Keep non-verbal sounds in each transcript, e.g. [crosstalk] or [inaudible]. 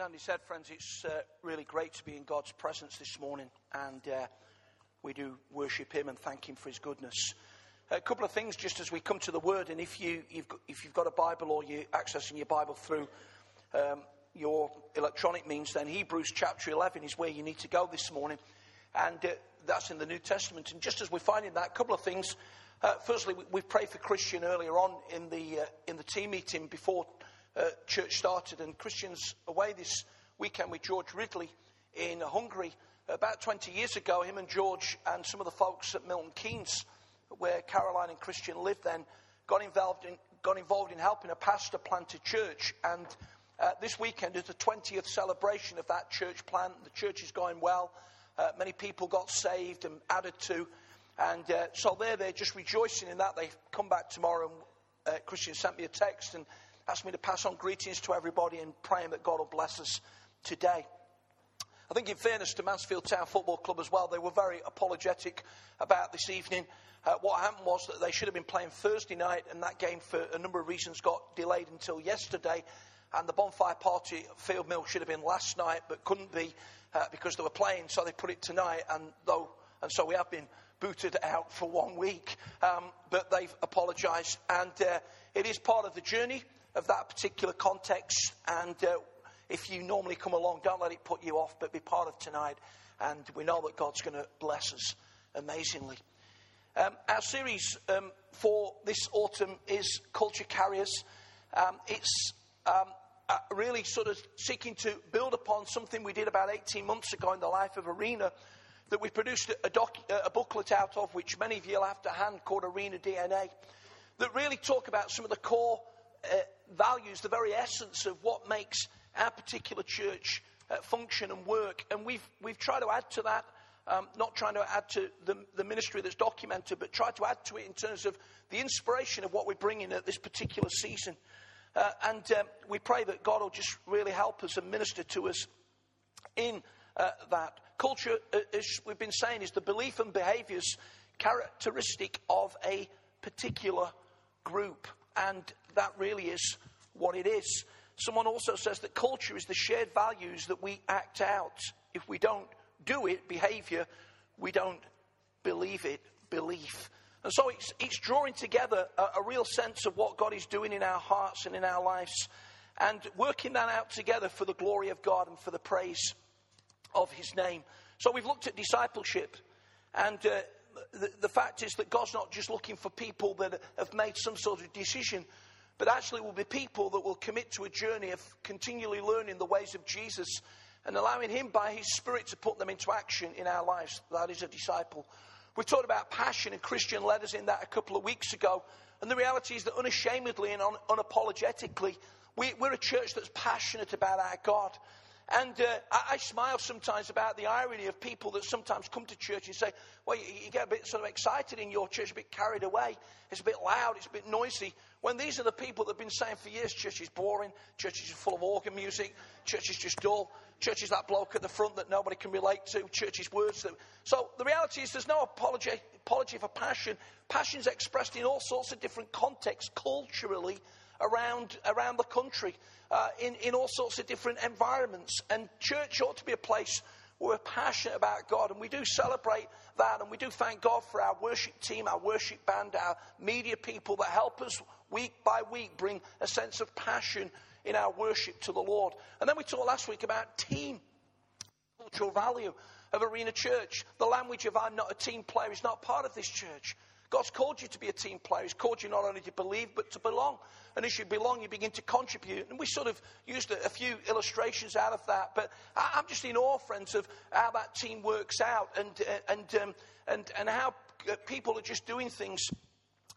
as Andy said, friends, it's uh, really great to be in God's presence this morning, and uh, we do worship Him and thank Him for His goodness. A couple of things just as we come to the Word, and if, you, you've got, if you've got a Bible or you're accessing your Bible through um, your electronic means, then Hebrews chapter 11 is where you need to go this morning, and uh, that's in the New Testament. And just as we're finding that, a couple of things. Uh, firstly, we, we prayed for Christian earlier on in the, uh, in the team meeting before uh, church started, and Christians away this weekend with George Ridley in Hungary. About 20 years ago, him and George and some of the folks at Milton Keynes, where Caroline and Christian lived then, got involved in, got involved in helping a pastor plant a church. And uh, this weekend is the 20th celebration of that church plant. The church is going well. Uh, many people got saved and added to. And uh, so there they're there just rejoicing in that. They come back tomorrow, and uh, Christian sent me a text and asked me to pass on greetings to everybody and praying that God will bless us today. I think, in fairness to Mansfield Town Football Club as well, they were very apologetic about this evening. Uh, what happened was that they should have been playing Thursday night, and that game, for a number of reasons, got delayed until yesterday. And the bonfire party at Field Mill should have been last night, but couldn't be uh, because they were playing, so they put it tonight. And though, and so we have been booted out for one week, um, but they've apologised, and uh, it is part of the journey of that particular context. And uh, if you normally come along, don't let it put you off, but be part of tonight. And we know that God's going to bless us amazingly. Um, our series um, for this autumn is Culture Carriers. Um, it's uh, really sort of seeking to build upon something we did about 18 months ago in the life of Arena that we produced a, a booklet out of, which many of you will have to hand, called Arena DNA, that really talk about some of the core uh, values, the very essence of what makes our particular church uh, function and work. And we've, we've tried to add to that, um, not trying to add to the, the ministry that's documented, but try to add to it in terms of the inspiration of what we're bringing at this particular season. Uh, and um, we pray that God will just really help us and minister to us in uh, that. Culture, uh, as we've been saying, is the belief and behaviors characteristic of a particular group. And that really is what it is. Someone also says that culture is the shared values that we act out. If we don't do it, behavior, we don't believe it, belief. And so it's, it's drawing together a, a real sense of what God is doing in our hearts and in our lives and working that out together for the glory of God and for the praise of His name. So we've looked at discipleship and uh, the, the fact is that God's not just looking for people that have made some sort of decision, but actually will be people that will commit to a journey of continually learning the ways of Jesus and allowing Him by His Spirit to put them into action in our lives. That is a disciple. We talked about passion, and Christian us in that a couple of weeks ago. And the reality is that unashamedly and un- unapologetically, we, we're a church that's passionate about our God. And uh, I, I, smile sometimes about the irony of people that sometimes come to church and say, well, you, you, get a bit sort of excited in your church, a bit carried away. It's a bit loud, it's a bit noisy. When these are the people that have been saying for years, church is boring, church is full of organ music, church is just dull, church is that bloke at the front that nobody can relate to, church is words that. So the reality is there's no apology, apology for passion. Passion's expressed in all sorts of different contexts, culturally, around, around the country uh, in, in all sorts of different environments. And church ought to be a place where we're passionate about God. And we do celebrate that. And we do thank God for our worship team, our worship band, our media people that help us week by week bring a sense of passion in our worship to the Lord. And then we talked last week about team, cultural value of Arena Church. The language of I'm not a team player is not part of this church. God's called you to be a team player. He's called you not only to believe, but to belong. And as you belong, you begin to contribute. And we sort of used a, a few illustrations out of that. But I, am just in awe, friends, of how that team works out and, uh, and, um, and, and how uh, people are just doing things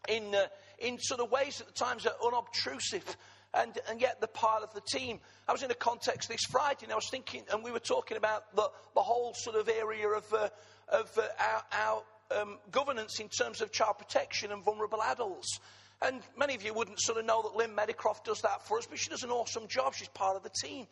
in, uh, in sort of ways at the times are unobtrusive. And, and, yet they're part of the team. I was in a context this Friday and I was thinking, and we were talking about the, the whole sort of area of, uh, of uh, our, our um, governance in terms of child protection and vulnerable adults. And many of you wouldn't sort of know that Lynn Medicroft does that for us, but she does an awesome job. She's part of the team.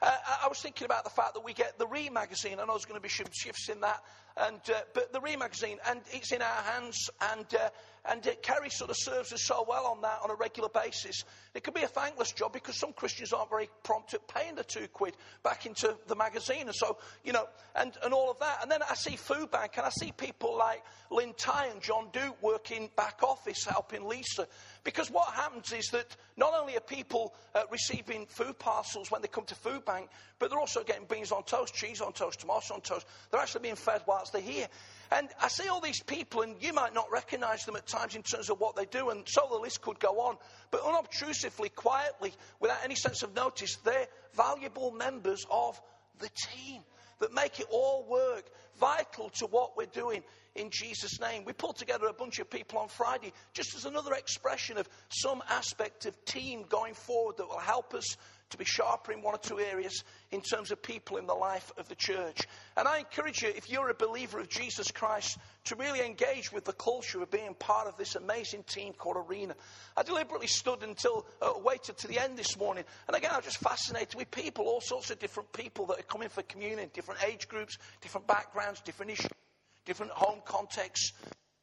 Uh, I was thinking about the fact that we get the Re magazine. I know there's going to be some shifts in that, and uh, but the Re magazine, and it's in our hands, and uh, and uh, Kerry sort of serves us so well on that on a regular basis. It could be a thankless job because some Christians aren't very prompt at paying the two quid back into the magazine. And so, you know, and, and all of that. And then I see Food Bank and I see people like Lynn Ty and John Duke working back office helping Lisa. Because what happens is that not only are people uh, receiving food parcels when they come to Food Bank, but they're also getting beans on toast, cheese on toast, tomatoes on toast. They're actually being fed whilst they're here. And I see all these people, and you might not recognize them at times in terms of what they do, and so the list could go on. But unobtrusively, quietly, without any sense of notice, they're valuable members of the team that make it all work, vital to what we're doing in Jesus' name. We pulled together a bunch of people on Friday just as another expression of some aspect of team going forward that will help us to be sharper in one or two areas in terms of people in the life of the church. And I encourage you, if you're a believer of Jesus Christ, to really engage with the culture of being part of this amazing team called Arena. I deliberately stood until, uh, waited to the end this morning. And again, I'm just fascinated with people, all sorts of different people that are coming for communion, different age groups, different backgrounds, different issues different home contexts.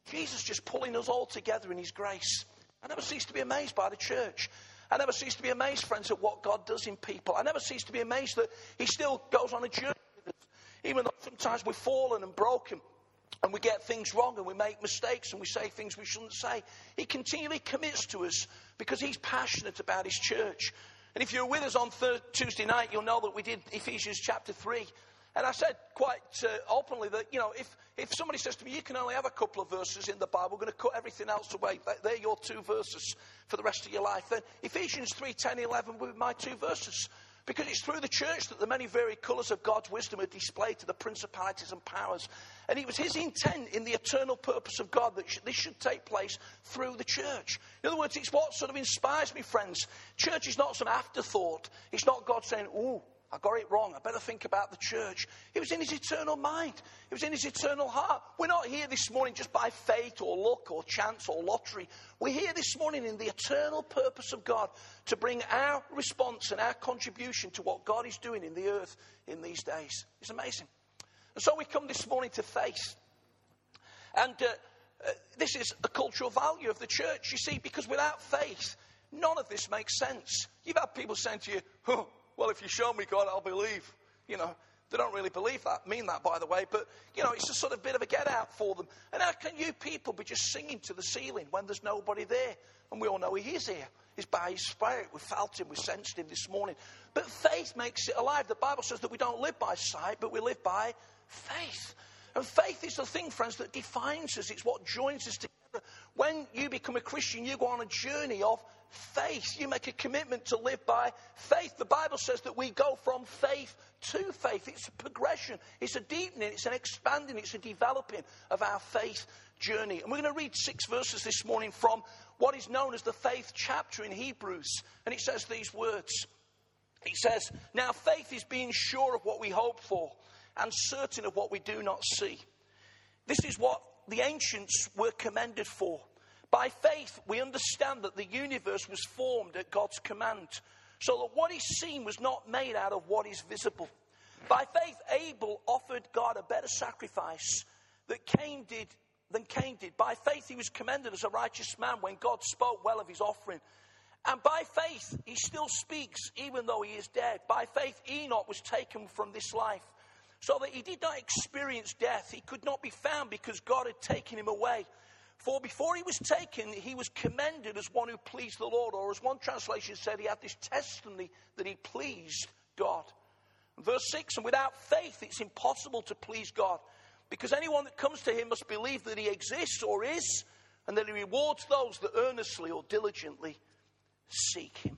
Jesus just pulling us all together in His grace. I never cease to be amazed by the church. I never cease to be amazed, friends, at what God does in people. I never cease to be amazed that He still goes on a journey with us. Even though sometimes we're fallen and broken and we get things wrong and we make mistakes and we say things we shouldn't say, He continually commits to us because He's passionate about His church. And if you're with us on Tuesday night, you'll know that we did Ephesians chapter 3. And I said quite uh, openly that, you know, if, if somebody says to me, you can only have a couple of verses in the Bible, we're going to cut everything else away. They're your two verses for the rest of your life. Then Ephesians 3, 10, 11 will be my two verses. Because it's through the church that the many varied colours of God's wisdom are displayed to the principalities and powers. And it was his intent in the eternal purpose of God that this should take place through the church. In other words, it's what sort of inspires me, friends. Church is not some afterthought. It's not God saying, ooh, I got it wrong. I better think about the church. It was in his eternal mind. It was in his eternal heart. We're not here this morning just by fate or luck or chance or lottery. We're here this morning in the eternal purpose of God to bring our response and our contribution to what God is doing in the earth in these days. It's amazing. And so we come this morning to faith. And uh, uh, this is a cultural value of the church, you see, because without faith, none of this makes sense. You've had people saying to you, well, if you show me God, I'll believe. You know, they don't really believe that, mean that, by the way, but, you know, it's a sort of bit of a get out for them. And how can you people be just singing to the ceiling when there's nobody there? And we all know He is here. He's by His Spirit. We felt Him, we sensed Him this morning. But faith makes it alive. The Bible says that we don't live by sight, but we live by faith. And faith is the thing, friends, that defines us. It's what joins us together. When you become a Christian, you go on a journey of faith. You make a commitment to live by faith. The Bible says that we go from faith to faith. It's a progression, it's a deepening, it's an expanding, it's a developing of our faith journey. And we're going to read six verses this morning from what is known as the faith chapter in Hebrews. And it says these words. It says, Now faith is being sure of what we hope for and certain of what we do not see. This is what the ancients were commended for. By faith, we understand that the universe was formed at God's command, so that what is seen was not made out of what is visible. By faith, Abel offered God a better sacrifice that Cain did than Cain did. By faith, he was commended as a righteous man when God spoke well of his offering. And by faith, he still speaks even though he is dead. By faith, Enoch was taken from this life so that he did not experience death. He could not be found because God had taken him away. For before he was taken, he was commended as one who pleased the Lord, or as one translation said, he had this testimony that he pleased God. Verse 6 And without faith, it's impossible to please God, because anyone that comes to him must believe that he exists or is, and that he rewards those that earnestly or diligently seek him.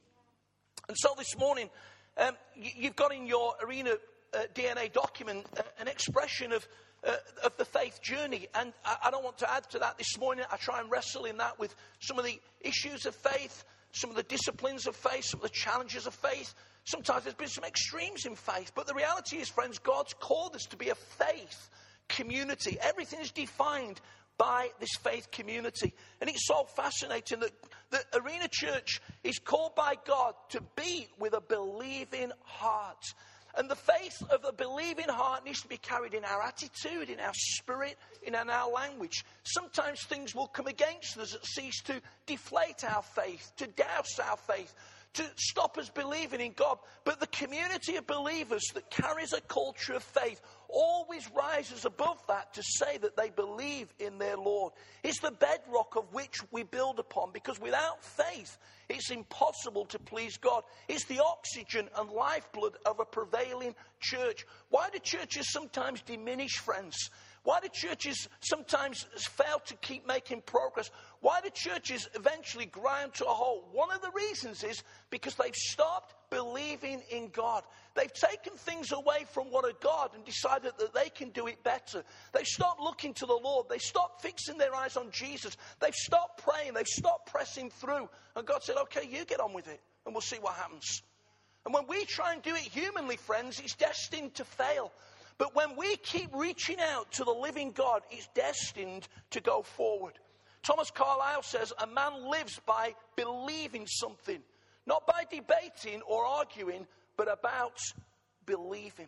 And so this morning, um, you've got in your arena uh, DNA document uh, an expression of uh, of the faith journey. And I, I don't want to add to that this morning. I try and wrestle in that with some of the issues of faith, some of the disciplines of faith, some of the challenges of faith. Sometimes there's been some extremes in faith. But the reality is, friends, God's called us to be a faith community. Everything is defined by this faith community. And it's so fascinating that the Arena Church is called by God to be with a believing heart. And the faith of a believing heart needs to be carried in our attitude, in our spirit, in our language. Sometimes things will come against us that cease to deflate our faith, to douse our faith, to stop us believing in God. But the community of believers that carries a culture of faith always rises above that to say that they believe in their Lord. It's the bedrock of which we build upon because without faith, it's impossible to please God. It's the oxygen and lifeblood of a prevailing church. Why do churches sometimes diminish, friends? Why do churches sometimes fail to keep making progress? Why do churches eventually grind to a halt? One of the reasons is because they've stopped believing in God. They've taken things away from what are God and decided that they can do it better. They've stopped looking to the Lord. They've stopped fixing their eyes on Jesus. They've stopped praying. They've stopped pressing through. And God said, okay, you get on with it and we'll see what happens. And when we try and do it humanly, friends, it's destined to fail. But when we keep reaching out to the living God, it's destined to go forward. Thomas Carlyle says, A man lives by believing something, not by debating or arguing, but about believing.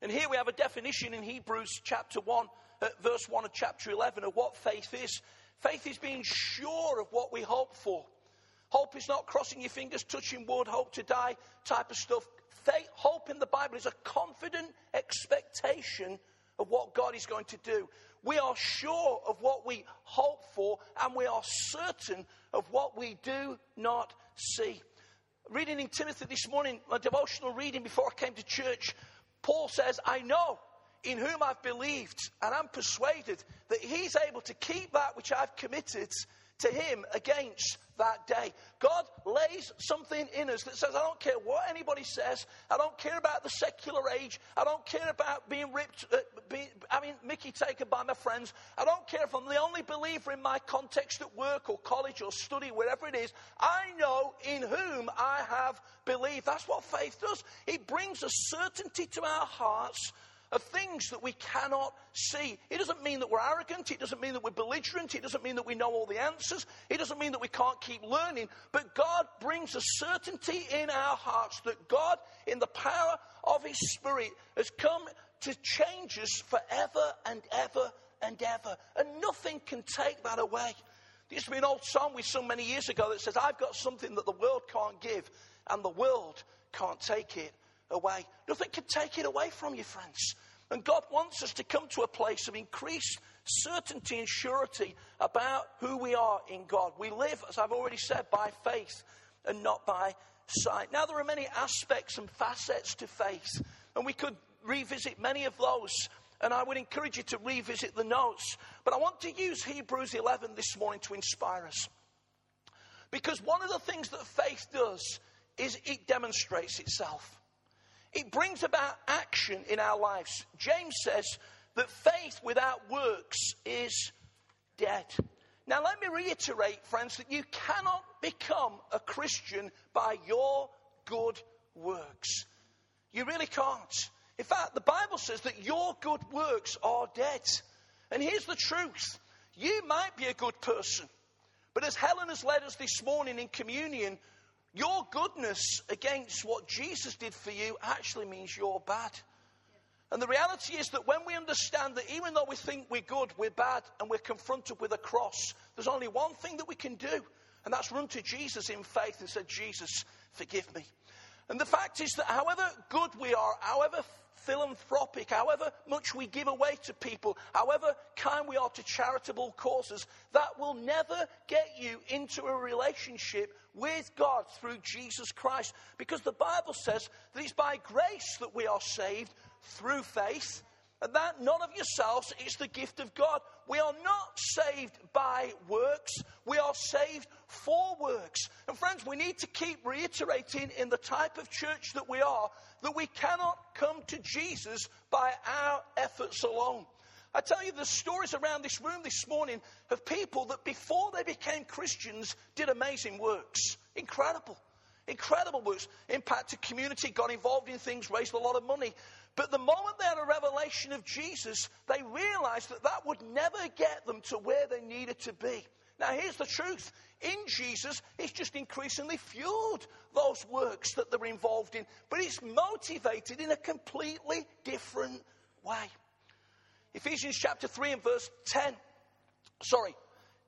And here we have a definition in Hebrews chapter 1, uh, verse 1 of chapter 11 of what faith is. Faith is being sure of what we hope for. Hope is not crossing your fingers, touching wood, hope to die type of stuff faith, hope in the Bible is a confident expectation of what God is going to do. We are sure of what we hope for, and we are certain of what we do not see. Reading in Timothy this morning, my devotional reading before I came to church, Paul says, I know in whom I've believed, and I'm persuaded that he's able to keep that which I've committed to him against that day. God lays something in us that says, I don't care what anybody says. I don't care about the secular age. I don't care about being ripped, uh, being, having Mickey taken by my friends. I don't care if I'm the only believer in my context at work or college or study, wherever it is. I know in whom I have believed. That's what faith does. It brings a certainty to our hearts of things that we cannot see. It doesn't mean that we're arrogant. It doesn't mean that we're belligerent. It doesn't mean that we know all the answers. It doesn't mean that we can't keep learning. But God brings a certainty in our hearts that God, in the power of His Spirit, has come to change us forever and ever and ever. And nothing can take that away. There used to be an old song we sung many years ago that says, I've got something that the world can't give, and the world can't take it away. Nothing can take it away from you, friends. And God wants us to come to a place of increased certainty and surety about who we are in God. We live, as I've already said, by faith and not by sight. Now, there are many aspects and facets to faith, and we could revisit many of those. And I would encourage you to revisit the notes. But I want to use Hebrews 11 this morning to inspire us. Because one of the things that faith does is it demonstrates itself. It brings about action in our lives. James says that faith without works is dead. Now, let me reiterate, friends, that you cannot become a Christian by your good works. You really can't. In fact, the Bible says that your good works are dead. And here's the truth you might be a good person, but as Helen has led us this morning in communion, your goodness against what Jesus did for you actually means you're bad. And the reality is that when we understand that even though we think we're good, we're bad, and we're confronted with a cross, there's only one thing that we can do, and that's run to Jesus in faith and say, Jesus, forgive me. And the fact is that however good we are, however philanthropic, however much we give away to people, however kind we are to charitable causes, that will never get you into a relationship with God through Jesus Christ. Because the Bible says that it's by grace that we are saved through faith. And that not of yourselves, it's the gift of God. We are not saved by works, we are saved for works. And friends, we need to keep reiterating in the type of church that we are that we cannot come to Jesus by our efforts alone. I tell you, the stories around this room this morning of people that before they became Christians did amazing works. Incredible. Incredible works. Impacted community, got involved in things, raised a lot of money. But the moment they had a revelation of Jesus, they realized that that would never get them to where they needed to be. Now, here's the truth. In Jesus, it's just increasingly fueled those works that they're involved in, but it's motivated in a completely different way. Ephesians chapter 3 and verse 10, sorry,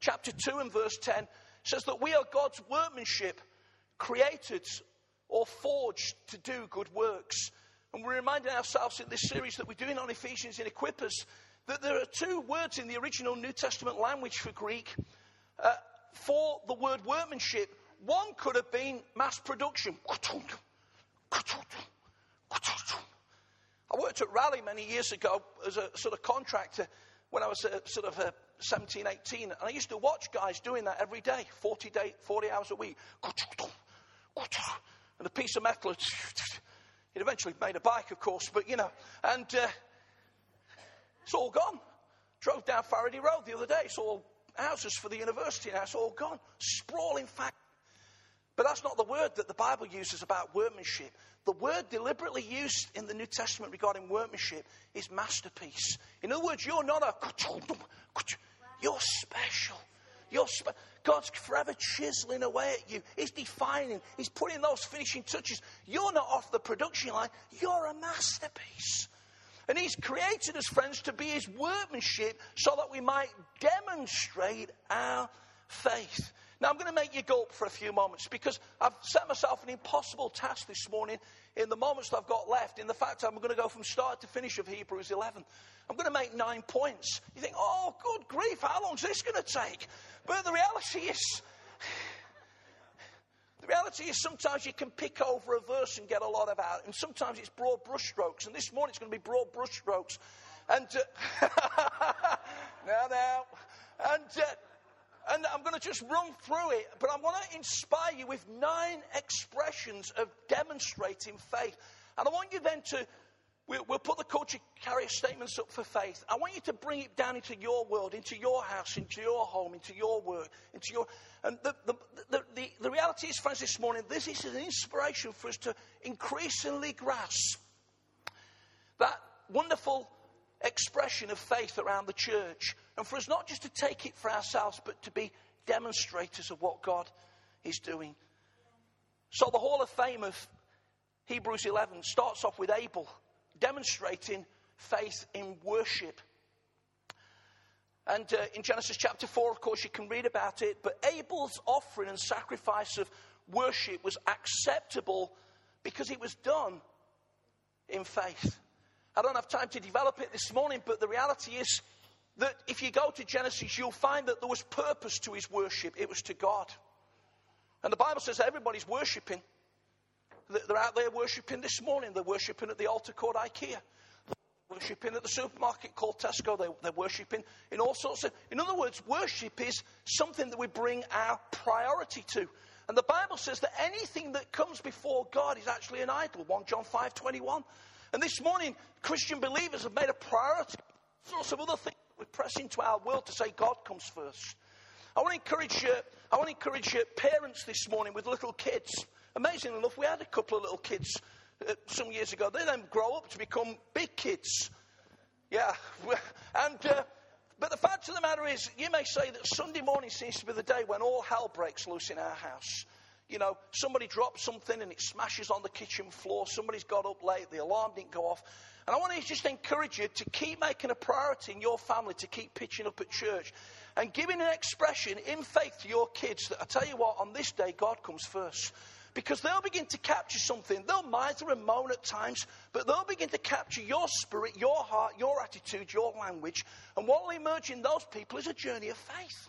chapter 2 and verse 10 says that we are God's workmanship, created or forged to do good works. And we're reminding ourselves in this series that we're doing on Ephesians in Equippers that there are two words in the original New Testament language for Greek uh, for the word workmanship. One could have been mass production. I worked at Raleigh many years ago as a sort of contractor when I was uh, sort of uh, 17, 18. And I used to watch guys doing that every day, 40, day, 40 hours a week. And a piece of metal, it eventually made a bike, of course, but you know, and uh, it's all gone. Drove down Faraday Road the other day, it's all houses for the university now, it's all gone. Sprawling fact. But that's not the word that the Bible uses about workmanship. The word deliberately used in the New Testament regarding workmanship is masterpiece. In other words, you're not a. You're special. Spe- God's forever chiseling away at you. He's defining. He's putting those finishing touches. You're not off the production line. You're a masterpiece. And He's created us, friends, to be His workmanship so that we might demonstrate our faith. Now, I'm going to make you gulp for a few moments because I've set myself an impossible task this morning in the moments that I've got left, in the fact I'm going to go from start to finish of Hebrews 11. I'm going to make nine points. You think, oh, good grief, how long is this going to take? But the reality is, the reality is sometimes you can pick over a verse and get a lot of out, and sometimes it's broad brushstrokes. And this morning it's going to be broad brushstrokes. And uh, [laughs] now, now, and. Uh, and I'm going to just run through it, but I want to inspire you with nine expressions of demonstrating faith. And I want you then to, we'll, put the culture carrier statements up for faith. I want you to bring it down into your world, into your house, into your home, into your work, into your. And the, the, the, the, the reality is, friends, this morning, this is an inspiration for us to increasingly grasp that wonderful expression of faith around the church. And for us not just to take it for ourselves, but to be demonstrators of what God is doing. So the Hall of Fame of Hebrews 11 starts off with Abel demonstrating faith in worship. And uh, in Genesis chapter 4, of course, you can read about it. But Abel's offering and sacrifice of worship was acceptable because it was done in faith. I don't have time to develop it this morning, but the reality is that if you go to Genesis, you'll find that there was purpose to his worship. It was to God. And the Bible says everybody's worshiping. They're out there worshiping this morning. They're worshiping at the altar called IKEA. They're worshiping at the supermarket called Tesco. They're, they're worshiping in all sorts of. In other words, worship is something that we bring our priority to. And the Bible says that anything that comes before God is actually an idol. 1 John 5 21. And this morning, Christian believers have made a priority, sorts of other things we press into our world to say God comes first. I want to encourage you, I want to encourage you, parents this morning with little kids. Amazing enough, we had a couple of little kids uh, some years ago. They then grow up to become big kids. Yeah. [laughs] And, uh, but the fact of the matter is, you may say that Sunday morning seems to be the day when all hell breaks loose in our house you know, somebody dropped something and it smashes on the kitchen floor. Somebody's got up late. The alarm didn't go off. And I want to just encourage you to keep making a priority in your family to keep pitching up at church and giving an expression in faith to your kids that I tell you what, on this day, God comes first. Because they'll begin to capture something. They'll miser and moan at times, but they'll begin to capture your spirit, your heart, your attitude, your language. And what will emerge in those people is a journey of faith.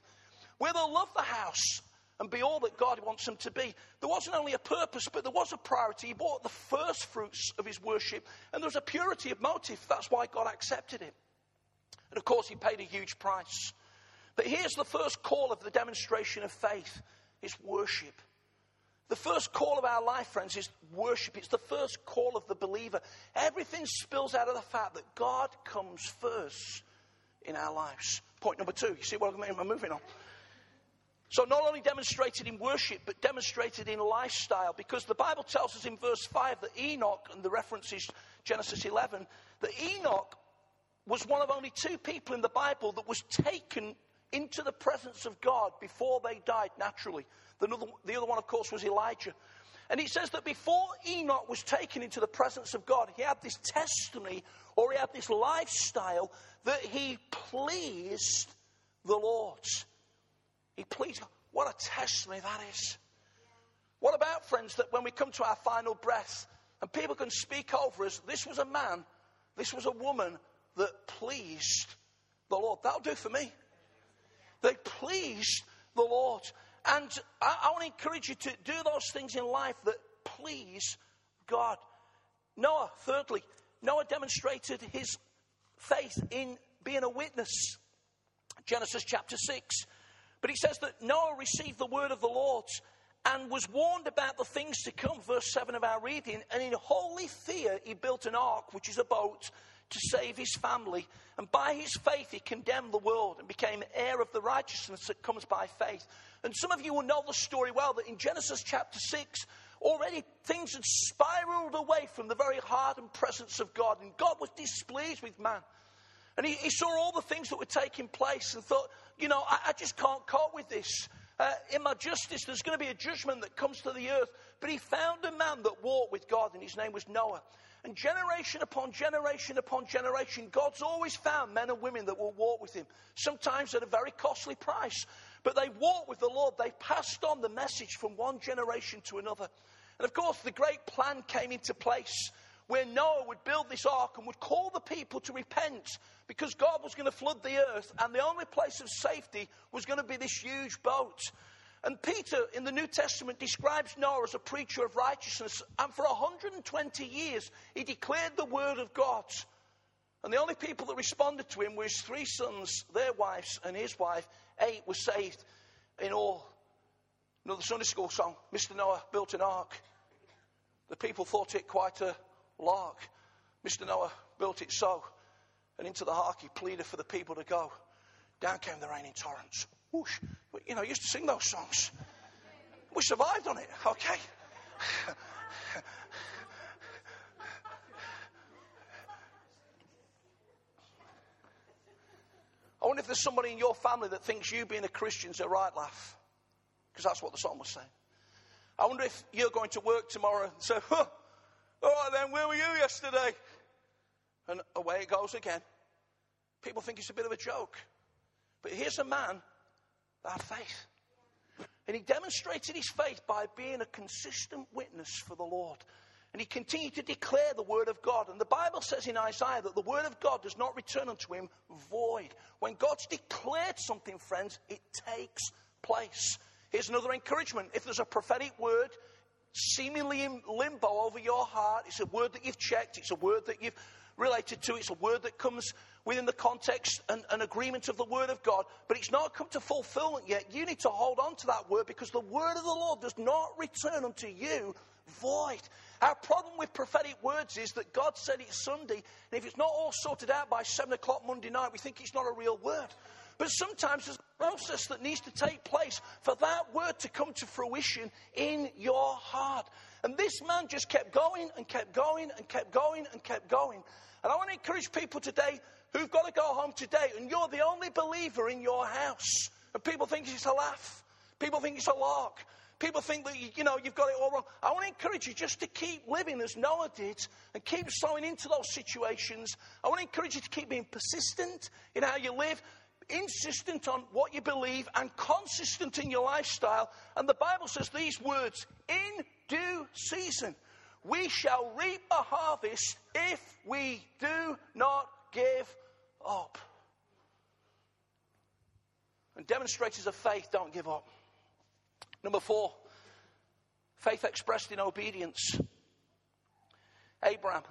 Where they'll love the house, and be all that God wants them to be. There wasn't only a purpose, but there was a priority. He brought the first fruits of his worship, and there was a purity of motive. That's why God accepted it. And of course, he paid a huge price. But here's the first call of the demonstration of faith is worship. The first call of our life, friends, is worship. It's the first call of the believer. Everything spills out of the fact that God comes first in our lives. Point number two. You see what I'm moving on? So, not only demonstrated in worship, but demonstrated in lifestyle, because the Bible tells us in verse 5 that Enoch, and the reference is Genesis 11, that Enoch was one of only two people in the Bible that was taken into the presence of God before they died naturally. The other, the other one, of course, was Elijah. And it says that before Enoch was taken into the presence of God, he had this testimony or he had this lifestyle that he pleased the Lord. He pleased. What a testimony that is. What about, friends, that when we come to our final breath and people can speak over us, this was a man, this was a woman that pleased the Lord. That'll do for me. They pleased the Lord. And I, I want to encourage you to do those things in life that please God. Noah, thirdly, Noah demonstrated his faith in being a witness. Genesis chapter 6. But he says that Noah received the word of the Lord and was warned about the things to come, verse 7 of our reading. And in holy fear, he built an ark, which is a boat, to save his family. And by his faith, he condemned the world and became heir of the righteousness that comes by faith. And some of you will know the story well that in Genesis chapter 6, already things had spiraled away from the very heart and presence of God. And God was displeased with man. And he, he saw all the things that were taking place and thought, you know, I, I just can't cope with this. Uh, in my justice, there's going to be a judgment that comes to the earth. But he found a man that walked with God, and his name was Noah. And generation upon generation upon generation, God's always found men and women that will walk with him, sometimes at a very costly price. But they walked with the Lord. They passed on the message from one generation to another. And of course, the great plan came into place where Noah would build this ark and would call the people to repent because God was going to flood the earth and the only place of safety was going to be this huge boat. And Peter in the New Testament describes Noah as a preacher of righteousness. And for 120 years, he declared the word of God. And the only people that responded to him were his three sons, their wives, and his wife. Eight were saved in all. Another Sunday school song, Mr. Noah built an ark. The people thought it quite a lark. Mr. Noah built it so. And into the ark he pleaded for the people to go. Down came the rain in torrents. Whoosh. You know, I used to sing those songs. We survived on it, okay? I wonder if there's somebody in your family that thinks you being a Christian's a right laugh. Because that's what the song was saying. I wonder if you're going to work tomorrow and say, huh, right then, where were you yesterday? And away it goes again. People think it's a bit of a joke. But here's a man that had faith. And he demonstrated his faith by being a consistent witness for the Lord. And he continued to declare the word of God. And the Bible says in Isaiah that the word of God does not return unto him void. When God's declared something, friends, it takes place. Here's another encouragement. If there's a prophetic word seemingly in limbo over your heart, it's a word that you've checked, it's a word that you've related to. It's a word that comes within the context and, and agreement of the word of God, but it's not come to fulfillment yet. You need to hold on to that word because the word of the Lord does not return unto you void. Our problem with prophetic words is that God said it's Sunday, and if it's not all sorted out by 7 o'clock Monday night, we think it's not a real word. But sometimes there's a process that needs to take place for that word to come to fruition in your heart. And this man just kept going and kept going and kept going and kept going. And I want to encourage people today who've got to go home today, and you're the only believer in your house. And people think it's a laugh. People think it's a lark. People think that, you know, you've got it all wrong. I want to encourage you just to keep living as Noah did and keep sowing into those situations. I want to encourage you to keep being persistent in how you live, insistent on what you believe, and consistent in your lifestyle. And the Bible says these words in due season. We shall reap a harvest if we do not give up. And demonstrators of faith don't give up. Number four, faith expressed in obedience. Abraham,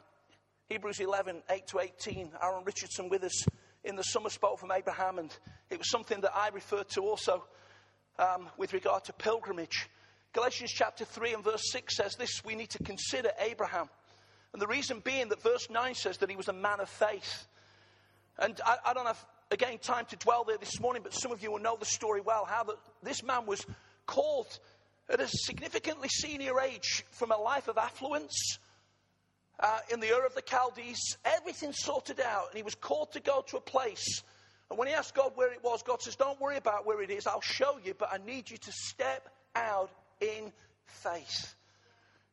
Hebrews 11, 8 to 18. Aaron Richardson with us in the summer spoke from Abraham, and it was something that I referred to also um, with regard to pilgrimage. Galatians chapter 3 and verse 6 says this we need to consider Abraham. And the reason being that verse 9 says that he was a man of faith. And I, I don't have, again, time to dwell there this morning, but some of you will know the story well how that this man was called at a significantly senior age from a life of affluence. Uh, in the Ur of the Chaldees, everything sorted out, and he was called to go to a place And when he asked God where it was, God says, Don't worry about where it is, I'll show you, but I need you to step out in faith.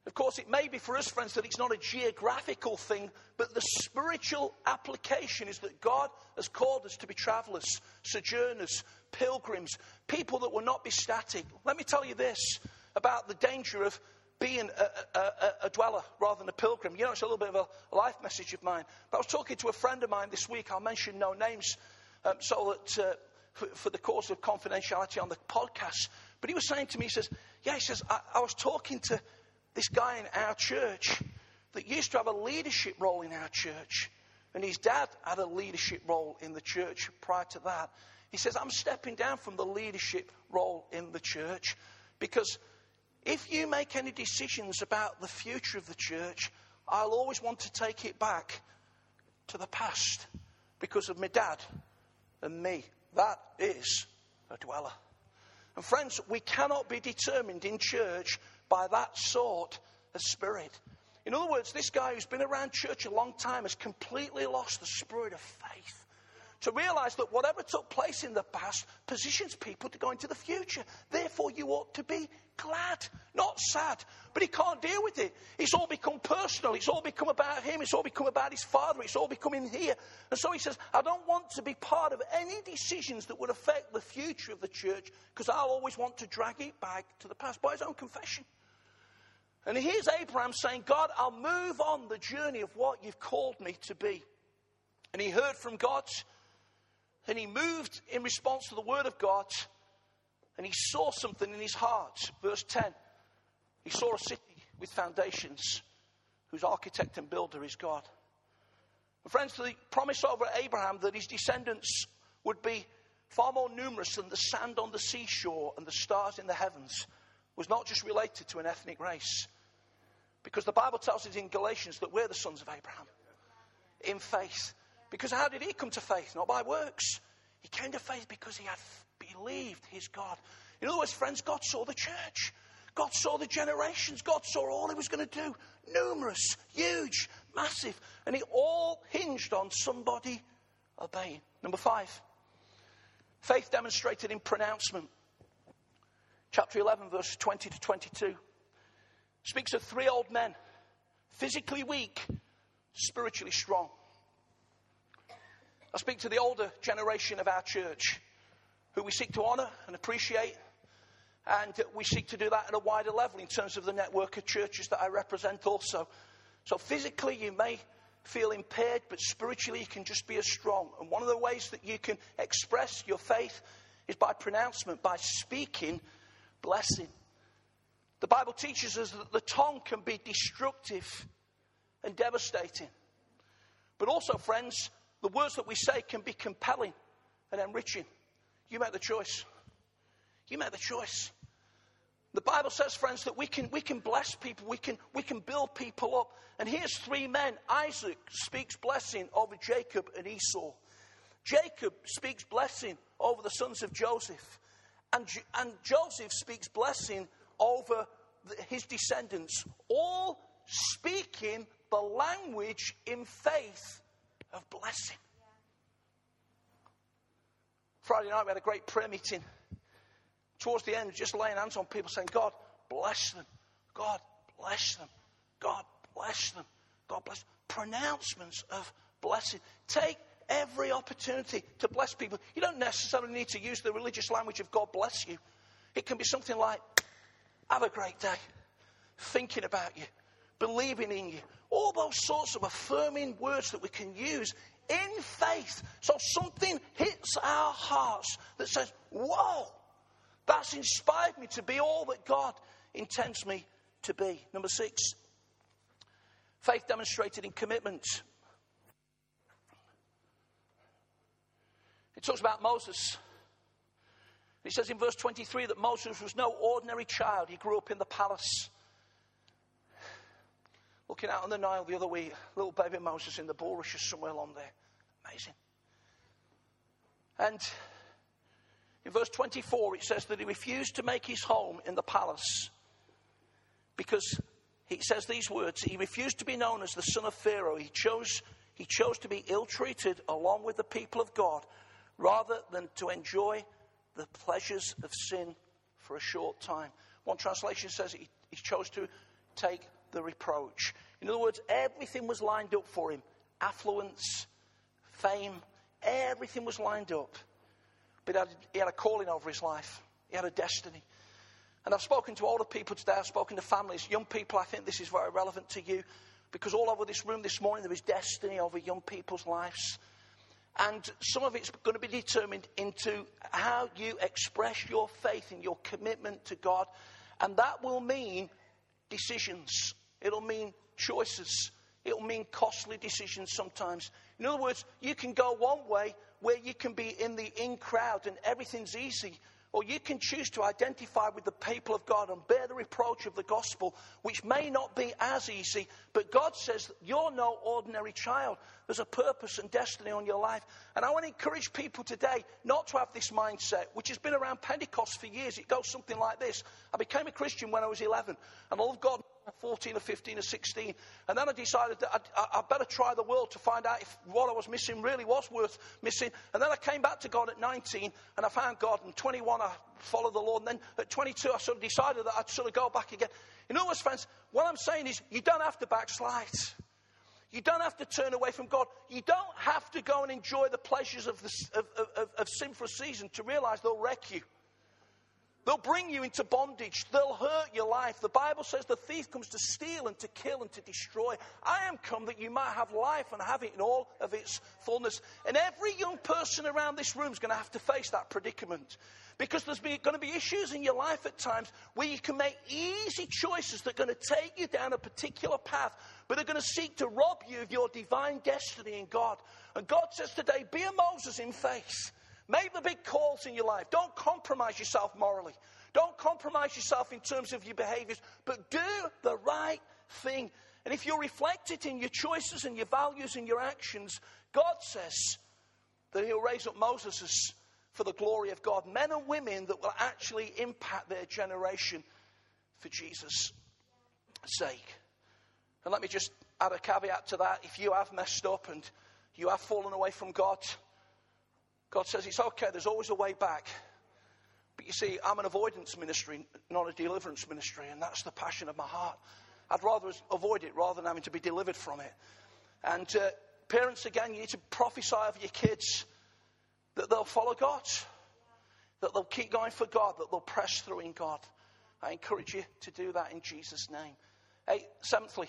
Of course, it may be for us, friends, that it's not a geographical thing, but the spiritual application is that God has called us to be travelers, sojourners, pilgrims, people that will not be static. Let me tell you this about the danger of being a, a, a, dweller rather than a pilgrim. You know, it's a little bit of a life message of mine. But I was talking to a friend of mine this week. I'll mention no names um, so that uh, for, for, the cause of confidentiality on the podcast. But he was saying to me, he says, Yeah, he says, I, I was talking to this guy in our church that used to have a leadership role in our church. And his dad had a leadership role in the church prior to that. He says, I'm stepping down from the leadership role in the church because if you make any decisions about the future of the church, I'll always want to take it back to the past because of my dad and me. That is a dweller. And friends, we cannot be determined in church by that sort of spirit. In other words, this guy who's been around church a long time has completely lost the spirit of faith to realize that whatever took place in the past positions people to go into the future. Therefore, you ought to be glad, not sad. But he can't deal with it. It's all become personal. It's all become about him. It's all become about his father. It's all become in here. And so he says, I don't want to be part of any decisions that would affect the future of the church because I'll always want to drag it back to the past by his own confession. And here's Abraham saying, God, I'll move on the journey of what you've called me to be. And he heard from God and he moved in response to the word of God and he saw something in his heart. Verse 10 he saw a city with foundations whose architect and builder is God. And friends, the promise over Abraham that his descendants would be far more numerous than the sand on the seashore and the stars in the heavens was not just related to an ethnic race. Because the Bible tells us in Galatians that we're the sons of Abraham in faith. Because how did he come to faith? Not by works. He came to faith because he had believed his God. In other words, friends, God saw the church. God saw the generations. God saw all he was going to do. Numerous, huge, massive. And it all hinged on somebody obeying. Number five, faith demonstrated in pronouncement. Chapter 11, verse 20 to 22 speaks of three old men, physically weak, spiritually strong. I speak to the older generation of our church who we seek to honour and appreciate. And we seek to do that at a wider level in terms of the network of churches that I represent also. So physically, you may feel impaired, but spiritually, you can just be as strong. And one of the ways that you can express your faith is by pronouncement, by speaking blessing. The Bible teaches us that the tongue can be destructive and devastating. But also, friends, the words that we say can be compelling and enriching. You make the choice. You make the choice. The Bible says, friends, that we can, we can bless people, we can, we can build people up. And here's three men. Isaac speaks blessing over Jacob and Esau. Jacob speaks blessing over the sons of Joseph. And, and Joseph speaks blessing over the, his descendants, all speaking the language in faith of blessing. Friday night, we had a great prayer meeting. Towards the end, just laying hands on people, saying, God, bless them. God, bless them. God, bless them. God, bless them. Pronouncements of blessing. Take every opportunity to bless people. You don't necessarily need to use the religious language of God bless you. It can be something like, have a great day. Thinking about you. Believing in you. All those sorts of affirming words that we can use in faith. So something hits our hearts that says, Whoa, that's inspired me to be all that God intends me to be. Number six, faith demonstrated in commitment. It talks about Moses. It says in verse 23 that Moses was no ordinary child. He grew up in the palace looking out on the Nile the other week, little baby Moses in the bulrushes somewhere along there. Amazing. And in verse 24, it says that he refused to make his home in the palace because he says these words he refused to be known as the son of Pharaoh. He chose, he chose to be ill treated along with the people of God rather than to enjoy the pleasures of sin for a short time. One translation says he, he chose to take the reproach. In other words, everything was lined up for him affluence, fame, everything was lined up. But he had, he had a calling over his life, he had a destiny. And I've spoken to older people today, I've spoken to families, young people, I think this is very relevant to you because all over this room this morning there is destiny over young people's lives. And some of it's going to be determined into how you express your faith and your commitment to God. And that will mean decisions, it'll mean choices, it'll mean costly decisions sometimes. In other words, you can go one way where you can be in the in crowd and everything's easy. Or you can choose to identify with the people of God and bear the reproach of the gospel, which may not be as easy, but God says you're no ordinary child. There's a purpose and destiny on your life. And I want to encourage people today not to have this mindset, which has been around Pentecost for years. It goes something like this I became a Christian when I was 11, and all of God 14 or 15 or 16. And then I decided that I'd, I'd, better try the world to find out if what I was missing really was worth missing. And then I came back to God at 19 and I found God. And 21, I followed the Lord. And then at 22, I sort of decided that I'd sort of go back again. In other words, friends, what I'm saying is you don't have to backslide. You don't have to turn away from God. You don't have to go and enjoy the pleasures of, the, of, of, of sin for a season to realize they'll wreck you. They'll bring you into bondage. They'll hurt your life. The Bible says the thief comes to steal and to kill and to destroy. I am come that you might have life and have it in all of its fullness. And every young person around this room is going to have to face that predicament. Because there's going to be issues in your life at times where you can make easy choices that are going to take you down a particular path, but they're going to seek to rob you of your divine destiny in God. And God says today, be a Moses in faith. Make the big calls in your life. Don't compromise yourself morally. Don't compromise yourself in terms of your behaviors, but do the right thing. And if you reflect it in your choices and your values and your actions, God says that He'll raise up Moses for the glory of God. Men and women that will actually impact their generation for Jesus' sake. And let me just add a caveat to that. If you have messed up and you have fallen away from God, God says it's okay, there's always a way back. But you see, I'm an avoidance ministry, not a deliverance ministry, and that's the passion of my heart. I'd rather avoid it rather than having to be delivered from it. And uh, parents, again, you need to prophesy over your kids that they'll follow God, that they'll keep going for God, that they'll press through in God. I encourage you to do that in Jesus' name. Hey, seventhly,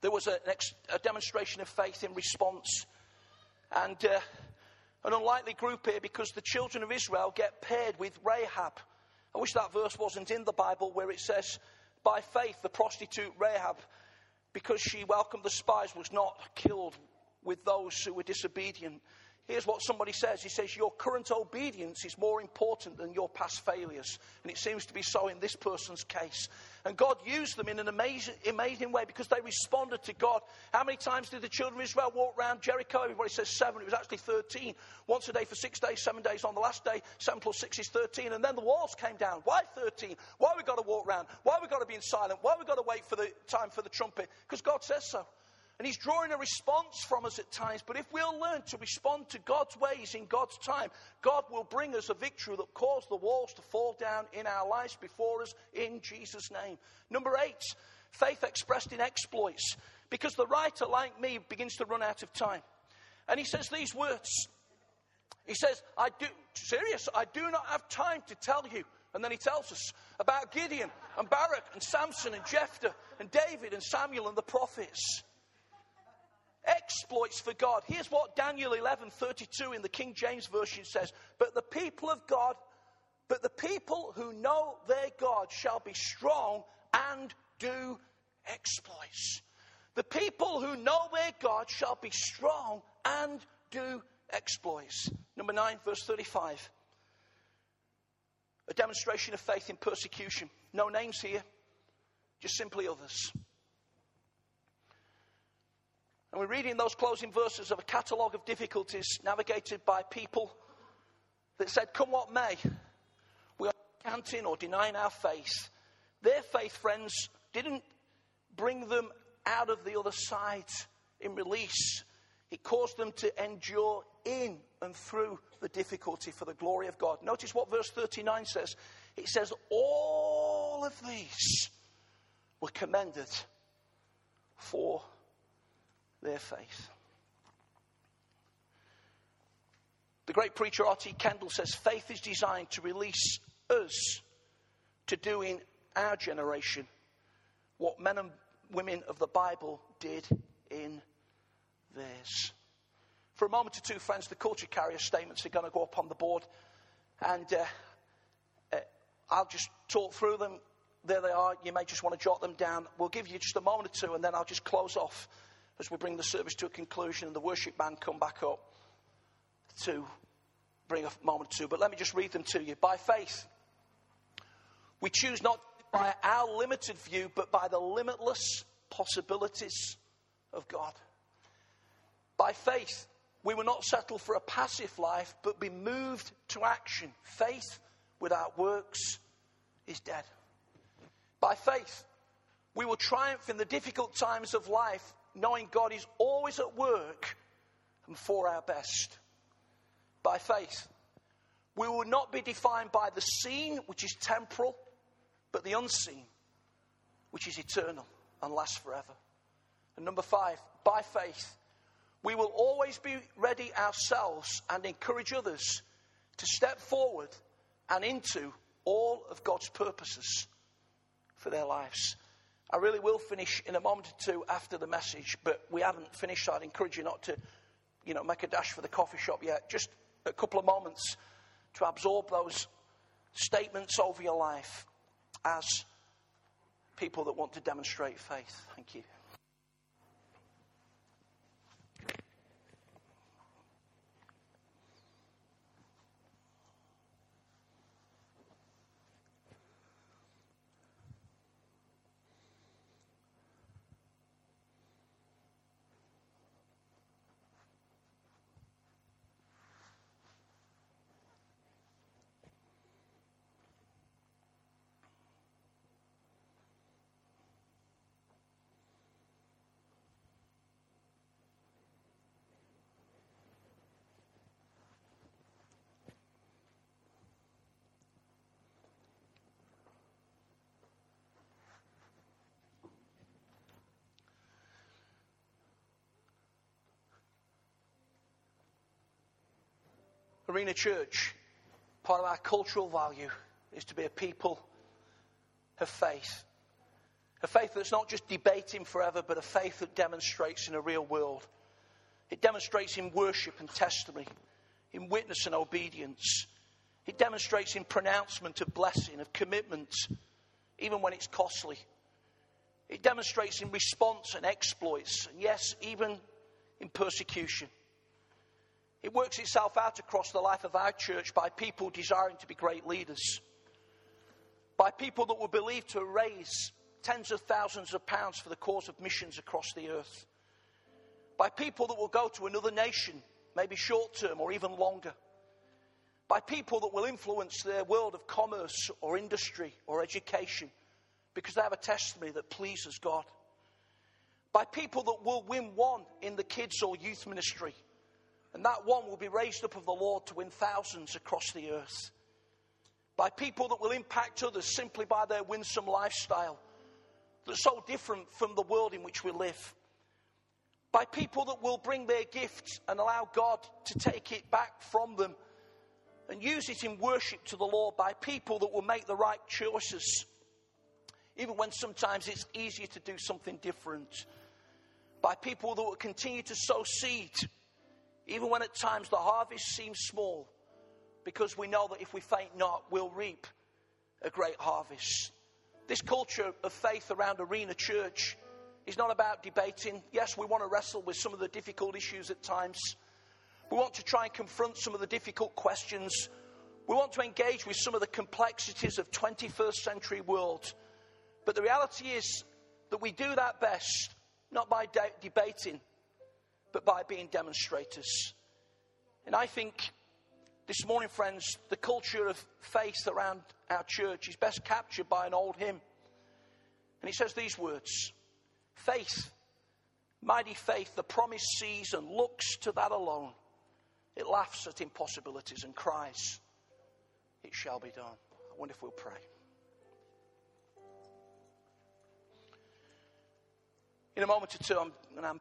there was a, a demonstration of faith in response. And uh, an unlikely group here because the children of Israel get paired with Rahab. I wish that verse wasn't in the Bible where it says, by faith, the prostitute Rahab, because she welcomed the spies, was not killed with those who were disobedient. Here's what somebody says. He says, Your current obedience is more important than your past failures. And it seems to be so in this person's case. And God used them in an amazing, amazing way because they responded to God. How many times did the children of Israel walk around Jericho? Everybody says seven. It was actually 13. Once a day for six days, seven days on the last day. Seven plus six is 13. And then the walls came down. Why 13? Why we got to walk around? Why we got to be in silent? Why we got to wait for the time for the trumpet? Because God says so. And He's drawing a response from us at times. But if we'll learn to respond to God's ways in God's time, God will bring us a victory that cause the walls to fall down in our lives before us in Jesus' name. Number eight, faith expressed in exploits. Because the writer, like me, begins to run out of time. And he says these words. He says, I do, serious, I do not have time to tell you. And then he tells us about Gideon and Barak and Samson and Jephthah and David and Samuel and the prophets exploits for God. Here's what Daniel 11:32 in the King James version says, "But the people of God, but the people who know their God shall be strong and do exploits." The people who know their God shall be strong and do exploits. Number 9 verse 35. A demonstration of faith in persecution. No names here, just simply others. And we're reading those closing verses of a catalogue of difficulties navigated by people that said, Come what may, we are canting or denying our faith. Their faith, friends, didn't bring them out of the other side in release. It caused them to endure in and through the difficulty for the glory of God. Notice what verse 39 says. It says, All of these were commended for their faith. The great preacher R.T. Kendall says faith is designed to release us to do in our generation what men and women of the Bible did in theirs. For a moment or two, friends, the culture carrier statements are going to go up on the board, and uh, uh, I'll just talk through them. There they are. You may just want to jot them down. We'll give you just a moment or two, and then I'll just close off as we bring the service to a conclusion and the worship band come back up to bring a moment two. But let me just read them to you. By faith, we choose not by our limited view, but by the limitless possibilities of God. By faith, we will not settle for a passive life, but be moved to action. Faith without works is dead. By faith, we will triumph in the difficult times of life, knowing God is always at work and for our best. By faith, we will not be defined by the seen, which is temporal, but the unseen, which is eternal and lasts forever. And number five, by faith, we will always be ready ourselves and encourage others to step forward and into all of God's purposes for their lives. I really will finish in a moment or two after the message, but we haven't finished, so I'd encourage you not to, you know, make a dash for the coffee shop yet. Just a couple of moments to absorb those statements over your life as people that want to demonstrate faith. Thank you. Arena Church, part of our cultural value is to be a people of faith. A faith that's not just debating forever, but a faith that demonstrates in a real world. It demonstrates in worship and testimony, in witness and obedience. It demonstrates in pronouncement of blessing, of commitment, even when it's costly. It demonstrates in response and exploits, and yes, even in persecution. It works itself out across the life of our church by people desiring to be great leaders, by people that will believe to raise tens of thousands of pounds for the cause of missions across the earth, by people that will go to another nation, maybe short term or even longer, by people that will influence their world of commerce or industry or education because they have a testimony that pleases God, by people that will win one in the kids or youth ministry and that one will be raised up of the Lord to win thousands across the earth. By people that will impact others simply by their winsome lifestyle that's so different from the world in which we live. By people that will bring their gifts and allow God to take it back from them and use it in worship to the Lord. By people that will make the right choices, even when sometimes it's easier to do something different. By people that will continue to sow seed even when at times the harvest seems small, because we know that if we faint not, we'll reap a great harvest. This culture of faith around Arena Church is not about debating. Yes, we want to wrestle with some of the difficult issues at times. We want to try and confront some of the difficult questions. We want to engage with some of the complexities of 21st century world. But the reality is that we do that best not by de- debating, but by being demonstrators. And I think this morning, friends, the culture of faith around our church is best captured by an old hymn. And he says these words Faith Mighty faith, the promise sees and looks to that alone. It laughs at impossibilities and cries, It shall be done. I wonder if we'll pray. In a moment or two, I'm, and I'm